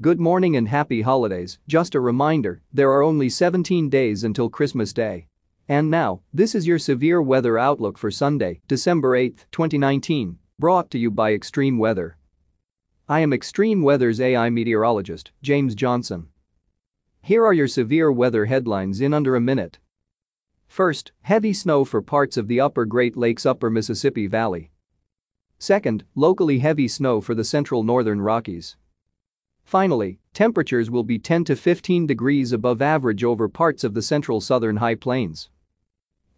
Good morning and happy holidays, just a reminder, there are only 17 days until Christmas Day. And now, this is your severe weather outlook for Sunday, December 8, 2019, brought to you by Extreme Weather. I am Extreme Weather's AI meteorologist, James Johnson. Here are your severe weather headlines in under a minute. First, heavy snow for parts of the upper Great Lakes upper Mississippi Valley. Second, locally heavy snow for the central northern Rockies. Finally, temperatures will be 10 to 15 degrees above average over parts of the central southern high plains.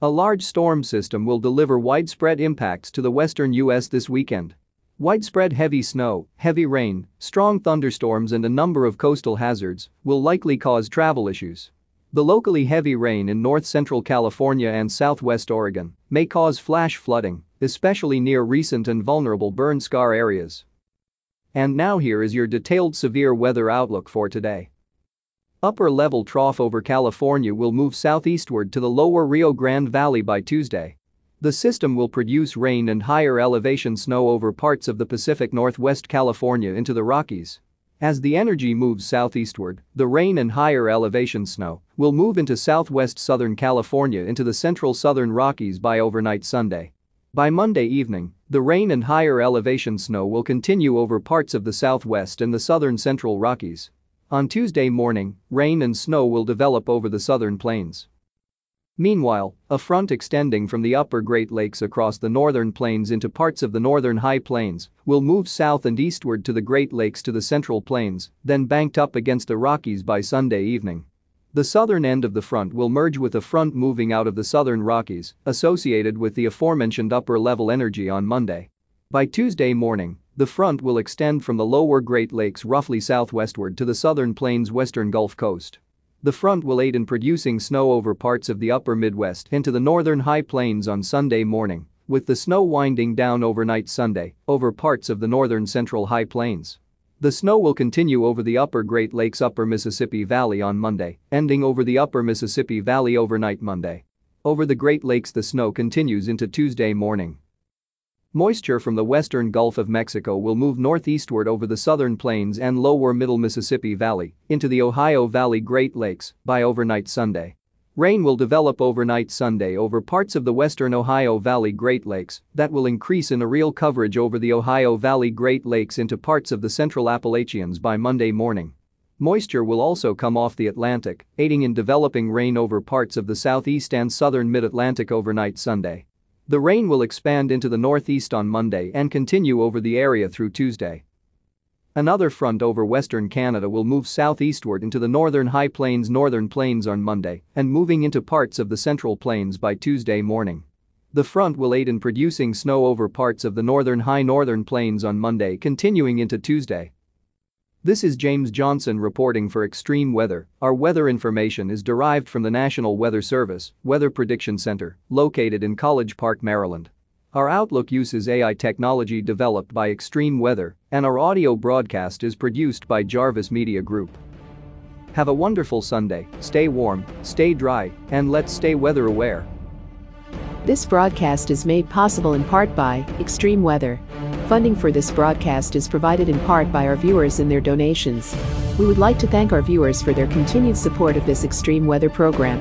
A large storm system will deliver widespread impacts to the western U.S. this weekend. Widespread heavy snow, heavy rain, strong thunderstorms and a number of coastal hazards will likely cause travel issues. The locally heavy rain in north central California and southwest Oregon may cause flash flooding, especially near recent and vulnerable burn scar areas. And now here is your detailed severe weather outlook for today. Upper level trough over California will move southeastward to the lower Rio Grande Valley by Tuesday. The system will produce rain and higher elevation snow over parts of the Pacific Northwest California into the Rockies. As the energy moves southeastward, the rain and higher elevation snow will move into southwest southern California into the central southern Rockies by overnight Sunday. By Monday evening, the rain and higher elevation snow will continue over parts of the southwest and the southern central Rockies. On Tuesday morning, rain and snow will develop over the southern plains. Meanwhile, a front extending from the upper Great Lakes across the northern plains into parts of the northern high plains will move south and eastward to the Great Lakes to the central plains, then banked up against the Rockies by Sunday evening. The southern end of the front will merge with a front moving out of the southern Rockies, associated with the aforementioned upper-level energy on Monday. By Tuesday morning, the front will extend from the lower Great Lakes roughly southwestward to the southern plains western Gulf Coast. The front will aid in producing snow over parts of the upper Midwest into the northern high plains on Sunday morning, with the snow winding down overnight Sunday over parts of the northern central high plains. The snow will continue over the upper Great Lakes upper Mississippi Valley on Monday, ending over the upper Mississippi Valley overnight Monday. Over the Great Lakes the snow continues into Tuesday morning. Moisture from the western Gulf of Mexico will move northeastward over the southern plains and lower middle Mississippi Valley into the Ohio Valley Great Lakes by overnight Sunday. Rain will develop overnight Sunday over parts of the western Ohio Valley Great Lakes that will increase in areal coverage over the Ohio Valley Great Lakes into parts of the central Appalachians by Monday morning. Moisture will also come off the Atlantic, aiding in developing rain over parts of the southeast and southern mid-Atlantic overnight Sunday. The rain will expand into the northeast on Monday and continue over the area through Tuesday. Another front over western Canada will move southeastward into the northern high plains northern plains on Monday and moving into parts of the central plains by Tuesday morning. The front will aid in producing snow over parts of the northern high northern plains on Monday continuing into Tuesday. This is James Johnson reporting for Extreme Weather. Our weather information is derived from the National Weather Service Weather Prediction Center, located in College Park, Maryland. Our Outlook uses AI technology developed by Extreme Weather, and our audio broadcast is produced by Jarvis Media Group. Have a wonderful Sunday, stay warm, stay dry, and let's stay weather aware. This broadcast is made possible in part by Extreme Weather. Funding for this broadcast is provided in part by our viewers and their donations. We would like to thank our viewers for their continued support of this extreme weather program.